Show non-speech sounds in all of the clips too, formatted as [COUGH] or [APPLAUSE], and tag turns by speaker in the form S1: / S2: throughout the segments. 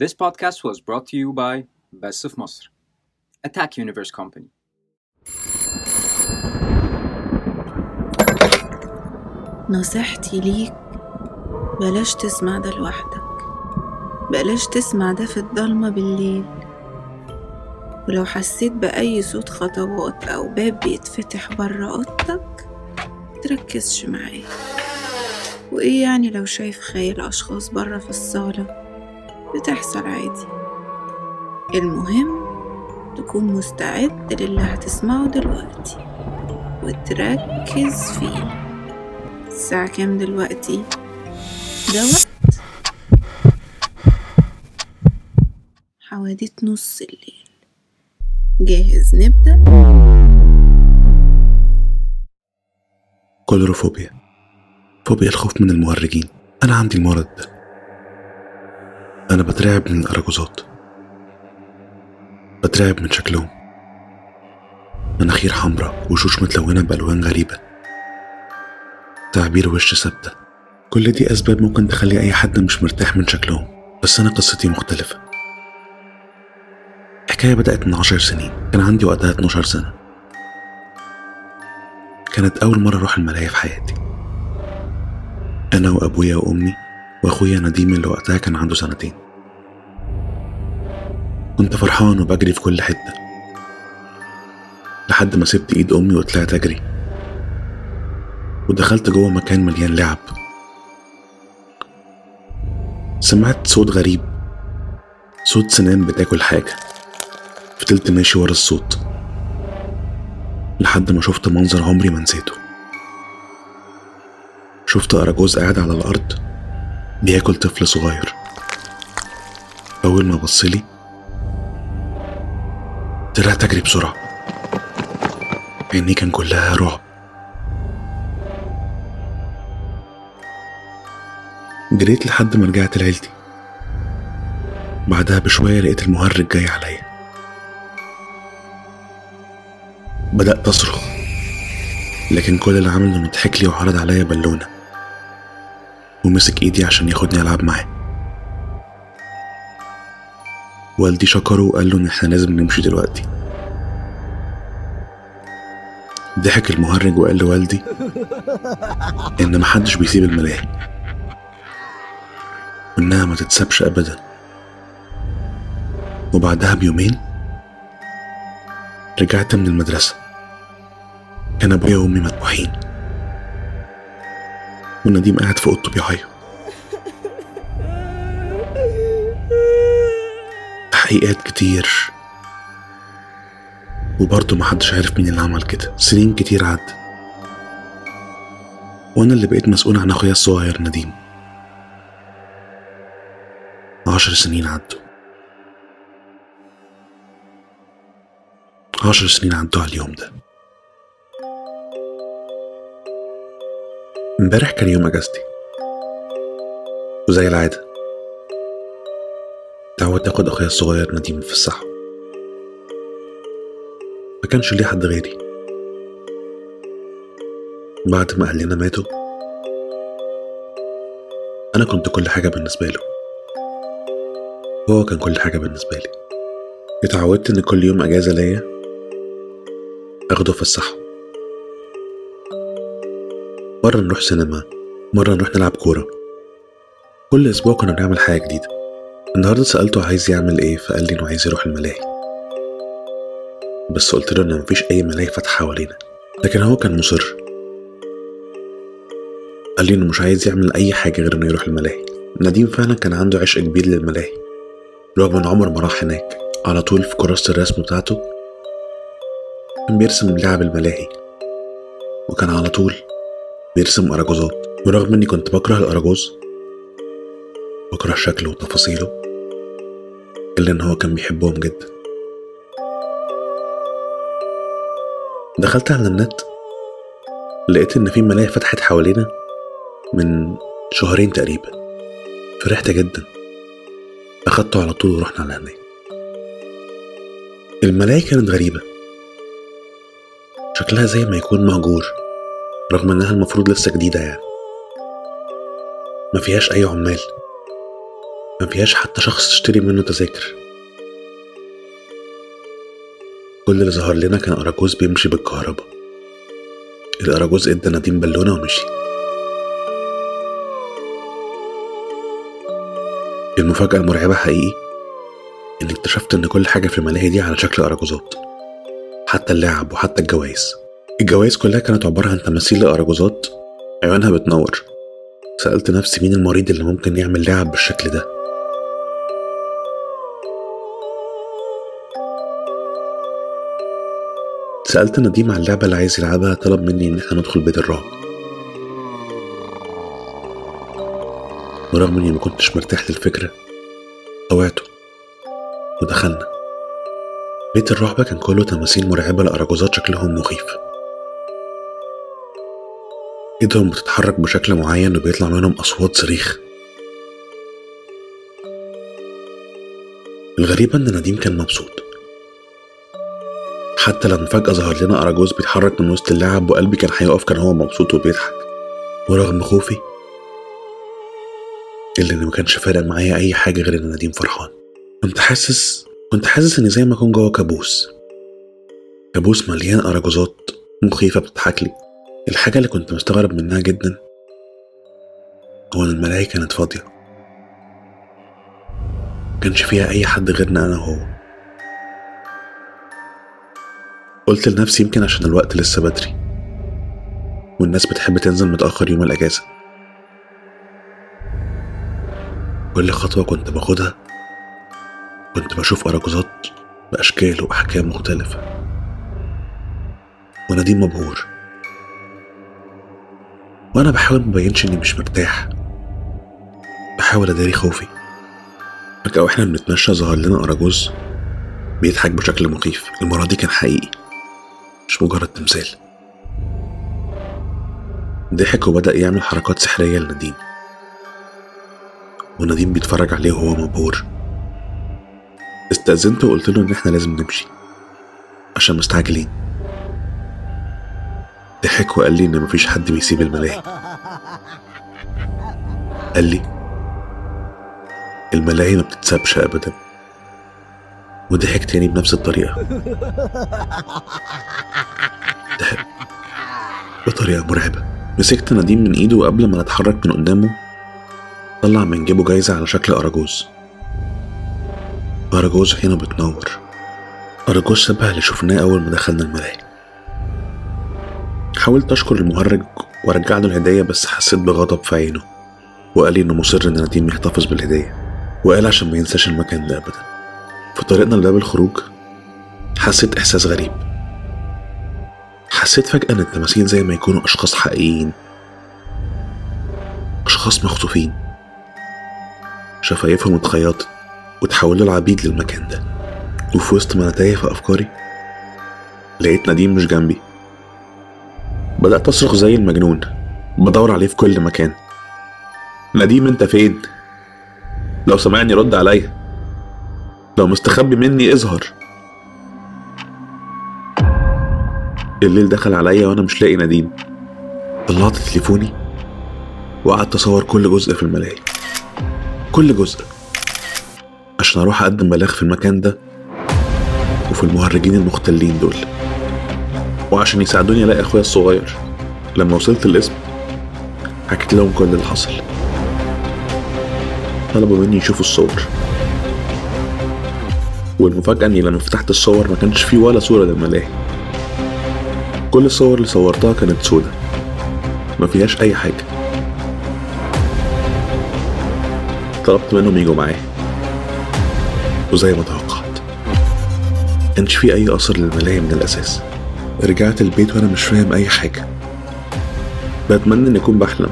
S1: This podcast was brought to you by Best of Masr, Attack Universe Company.
S2: نصيحتي ليك بلاش تسمع ده لوحدك. بلاش تسمع ده في الضلمة بالليل. ولو حسيت بأي صوت خطوات أو باب بيتفتح برا أوضتك متركزش معاه وإيه يعني لو شايف خيال أشخاص برا في الصالة؟ بتحصل عادي. المهم تكون مستعد للي هتسمعه دلوقتي وتركز فيه. الساعة كام دلوقتي؟ ده وقت حواديت نص الليل. جاهز نبدأ؟
S3: كولروفوبيا. فوبيا الخوف من المهرجين. أنا عندي المرض ده. أنا بترعب من الأراجوزات بترعب من شكلهم. مناخير حمراء وشوش متلونة بألوان غريبة. تعبير وش ثابتة. كل دي أسباب ممكن تخلي أي حد مش مرتاح من شكلهم بس أنا قصتي مختلفة. الحكاية بدأت من عشر سنين. كان عندي وقتها 12 سنة. كانت أول مرة أروح الملاهي في حياتي. أنا وأبويا وأمي وأخويا نديم اللي وقتها كان عنده سنتين. كنت فرحان وبجري في كل حتة. لحد ما سبت إيد أمي وطلعت أجري. ودخلت جوه مكان مليان لعب. سمعت صوت غريب. صوت سنان بتاكل حاجة. فضلت ماشي ورا الصوت. لحد ما شفت منظر عمري ما نسيته. شفت أراجوز قاعد على الأرض. بياكل طفل صغير. أول ما بصلي طلعت أجري بسرعة. عيني كان كلها رعب. جريت لحد ما رجعت لعيلتي. بعدها بشوية لقيت المهرج جاي عليا. بدأت أصرخ لكن كل اللي عمله إنه ضحك لي وعرض عليا بالونة. ومسك إيدي عشان ياخدني ألعب معاه. والدي شكره وقال له إن إحنا لازم نمشي دلوقتي. ضحك المهرج وقال لوالدي إن محدش بيسيب الملاهي. وإنها ما تتسابش أبدا. وبعدها بيومين رجعت من المدرسة. كان أبويا وأمي مذبوحين ونديم قاعد في أوضته بيعيط تحقيقات كتير. وبرضه محدش عارف مين اللي عمل كده. سنين كتير عدت وأنا اللي بقيت مسؤول عن أخويا الصغير نديم. عشر سنين عدوا. عشر سنين عدوا على اليوم ده. امبارح كان يوم اجازتي. وزي العادة. تعودت آخد أخويا الصغير نديم في الصحة ما كانش ليه حد غيري. بعد ما اهلنا ماتوا أنا كنت كل حاجة بالنسبة له. وهو كان كل حاجة بالنسبة لي. اتعودت إن كل يوم أجازة ليا أخده في الصحة مرة نروح سينما مرة نروح نلعب كورة. كل أسبوع كنا بنعمل حاجة جديدة. النهاردة سألته عايز يعمل إيه فقال لي إنه عايز يروح الملاهي. بس قلت له إن مفيش أي ملاهي فاتحة حوالينا. لكن هو كان مصر. قال لي إنه مش عايز يعمل أي حاجة غير إنه يروح الملاهي. نديم فعلا كان عنده عشق كبير للملاهي. رغم إن عمر ما راح هناك على طول في كراسة الرسم بتاعته كان بيرسم لعب الملاهي. وكان على طول بيرسم أراجوزات ورغم إني كنت بكره الأراجوز. بكره شكله وتفاصيله. إلا إن هو كان بيحبهم جدا. دخلت على النت لقيت إن في ملاهي فتحت حوالينا من شهرين تقريبا. فرحت جدا. أخدته على طول ورحنا على هناك الملاهي كانت غريبة. شكلها زي ما يكون مهجور. رغم إنها المفروض لسه جديدة يعني. ما فيهاش أي عمال. ما فيهاش حتى شخص تشتري منه تذاكر. كل اللي ظهر لنا كان أراجوز بيمشي بالكهرباء. الأراجوز إدى نديم بالونة ومشي. المفاجأة المرعبة حقيقي إني اكتشفت إن كل حاجة في الملاهي دي على شكل أراجوزات. حتى اللعب وحتى الجوايز الجوايز كلها كانت عبارة عن تماثيل لأراجوزات عيونها بتنور. سألت نفسي مين المريض اللي ممكن يعمل لعب بالشكل ده. سألت نديم عن اللعبة اللي عايز يلعبها طلب مني إن إحنا ندخل بيت الرعب. ورغم إني ما كنتش مرتاح للفكرة طوعته ودخلنا. بيت الرعب كان كله تماثيل مرعبة لأراجوزات شكلهم مخيف. ايدهم بتتحرك بشكل معين وبيطلع منهم أصوات صريخ. الغريبة إن نديم كان مبسوط. حتى لما فجأة ظهر لنا أراجوز بيتحرك من وسط اللعب وقلبي كان هيقف كان هو مبسوط وبيضحك. ورغم خوفي إن ما كانش فارق معايا أي حاجة غير إن نديم فرحان. كنت حاسس كنت حاسس إني زي ما أكون جوه كابوس. كابوس مليان أراجوزات مخيفة بتضحك لي. الحاجة اللي كنت مستغرب منها جدا هو إن الملاهي كانت فاضية. مكانش فيها أي حد غيرنا أنا وهو. قلت لنفسي يمكن عشان الوقت لسه بدري والناس بتحب تنزل متأخر يوم الأجازة. كل خطوة كنت باخدها كنت بشوف أراجوزات بأشكال وأحكام مختلفة. ونديم مبهور وأنا بحاول مبينش إني مش مرتاح. بحاول أداري خوفي. فجأة وإحنا بنتمشى ظهر لنا أراجوز بيضحك بشكل مخيف. المرة دي كان حقيقي مش مجرد تمثال. ضحك وبدأ يعمل حركات سحرية لنديم ونديم بيتفرج عليه وهو مبهور. استأذنت وقلت له إن إحنا لازم نمشي عشان مستعجلين. ضحك وقال لي إن مفيش حد بيسيب الملاهي. قال لي الملاهي ما بتتسابش أبدا. وضحك تاني بنفس الطريقة. ضحك بطريقة مرعبة. مسكت نديم من إيده وقبل ما نتحرك من قدامه طلع من جيبه جايزة على شكل أراجوز. أراجوز عينه بتنور. أراجوز شبه اللي شفناه أول ما دخلنا الملاهي. حاولت أشكر المهرج وأرجع له الهدية بس حسيت بغضب في عينه وقال لي إنه مصر إن نديم يحتفظ بالهدية وقال عشان ما ينساش المكان ده أبدا. في طريقنا لباب الخروج حسيت إحساس غريب. حسيت فجأة إن التماثيل زي ما يكونوا أشخاص حقيقيين أشخاص مخطوفين. شفايفهم اتخيطت وتحولوا العبيد للمكان ده. وفي وسط ما أنا تايه في أفكاري لقيت نديم مش جنبي. بدأت أصرخ زي المجنون. بدور عليه في كل مكان. نديم أنت فين؟ لو سمعني رد عليا. لو مستخبي مني اظهر. الليل دخل عليا وأنا مش لاقي نديم. طلعت تليفوني وقعدت أصور كل جزء في الملاهي. كل جزء. عشان أروح أقدم بلاغ في المكان ده وفي المهرجين المختلين دول. وعشان يساعدوني ألاقي أخويا الصغير. لما وصلت القسم حكيت لهم كل اللي حصل. طلبوا مني يشوفوا الصور. والمفاجأة إني لما فتحت الصور ما كانش فيه ولا صورة للملاهي كل الصور اللي صورتها كانت سودة. ما فيهاش أي حاجة. طلبت منهم يجوا معايا. وزي ما توقعت. كانش فيه أي أثر للملاهي من الأساس. رجعت البيت وأنا مش فاهم أي حاجة. بتمنى إني أكون بحلم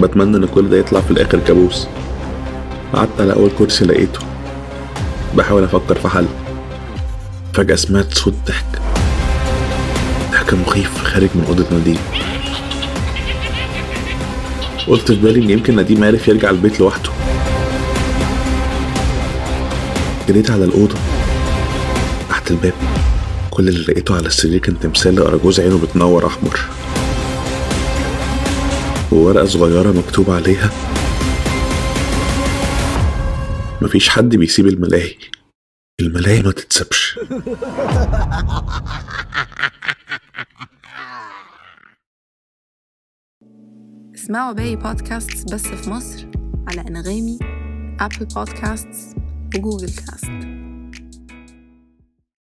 S3: بتمنى إن كل ده يطلع في الآخر كابوس. قعدت على أول كرسي لقيته. بحاول أفكر في حل. فجأة سمعت صوت ضحك. ضحك مخيف خارج من أوضة نديم قلت في بالي إن يمكن نديم عرف يرجع البيت لوحده. جريت على الأوضة. تحت الباب. كل اللي لقيته على السرير كان تمثال لأراجوز عينه بتنور أحمر. وورقة صغيرة مكتوب عليها مفيش حد بيسيب الملاهي. الملاهي ما تتسابش. [LAUGHS]
S2: اسمعوا باقي بودكاست بس في مصر على أنغامي أبل بودكاست وجوجل كاست